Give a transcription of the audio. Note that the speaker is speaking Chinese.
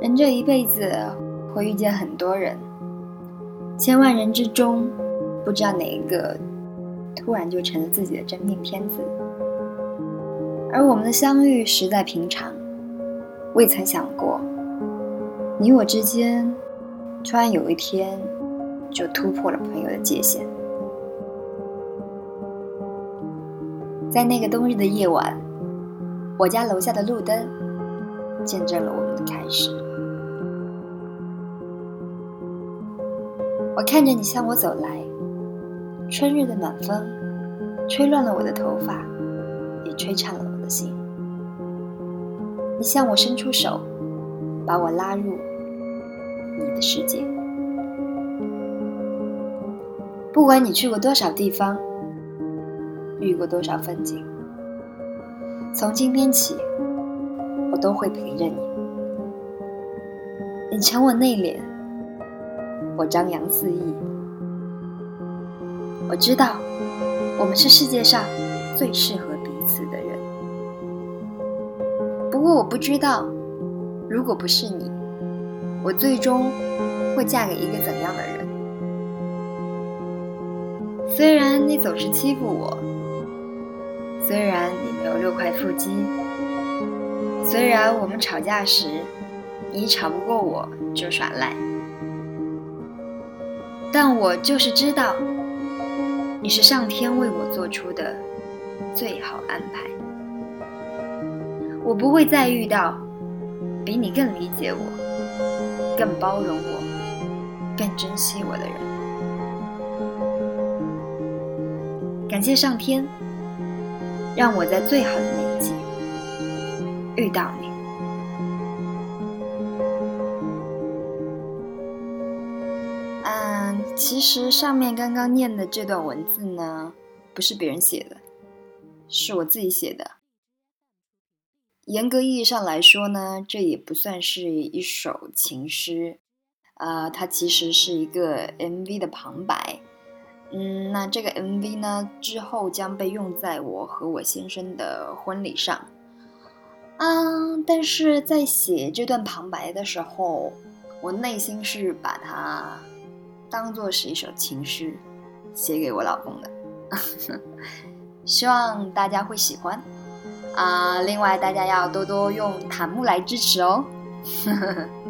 人这一辈子会遇见很多人，千万人之中，不知道哪一个突然就成了自己的真命天子。而我们的相遇实在平常，未曾想过，你我之间突然有一天就突破了朋友的界限。在那个冬日的夜晚，我家楼下的路灯见证了我们的开始。我看着你向我走来，春日的暖风吹乱了我的头发，也吹颤了我的心。你向我伸出手，把我拉入你的世界。不管你去过多少地方。遇过多少风景？从今天起，我都会陪着你。你沉稳内敛，我张扬肆意。我知道，我们是世界上最适合彼此的人。不过，我不知道，如果不是你，我最终会嫁给一个怎样的人？虽然你总是欺负我。虽然你没有六块腹肌，虽然我们吵架时你吵不过我就耍赖，但我就是知道你是上天为我做出的最好安排。我不会再遇到比你更理解我、更包容我、更珍惜我的人。感谢上天。让我在最好的年纪遇到你。嗯，其实上面刚刚念的这段文字呢，不是别人写的，是我自己写的。严格意义上来说呢，这也不算是一首情诗，啊，它其实是一个 MV 的旁白。嗯，那这个 MV 呢，之后将被用在我和我先生的婚礼上。嗯，但是在写这段旁白的时候，我内心是把它当做是一首情诗，写给我老公的。希望大家会喜欢啊！另外，大家要多多用弹幕来支持哦。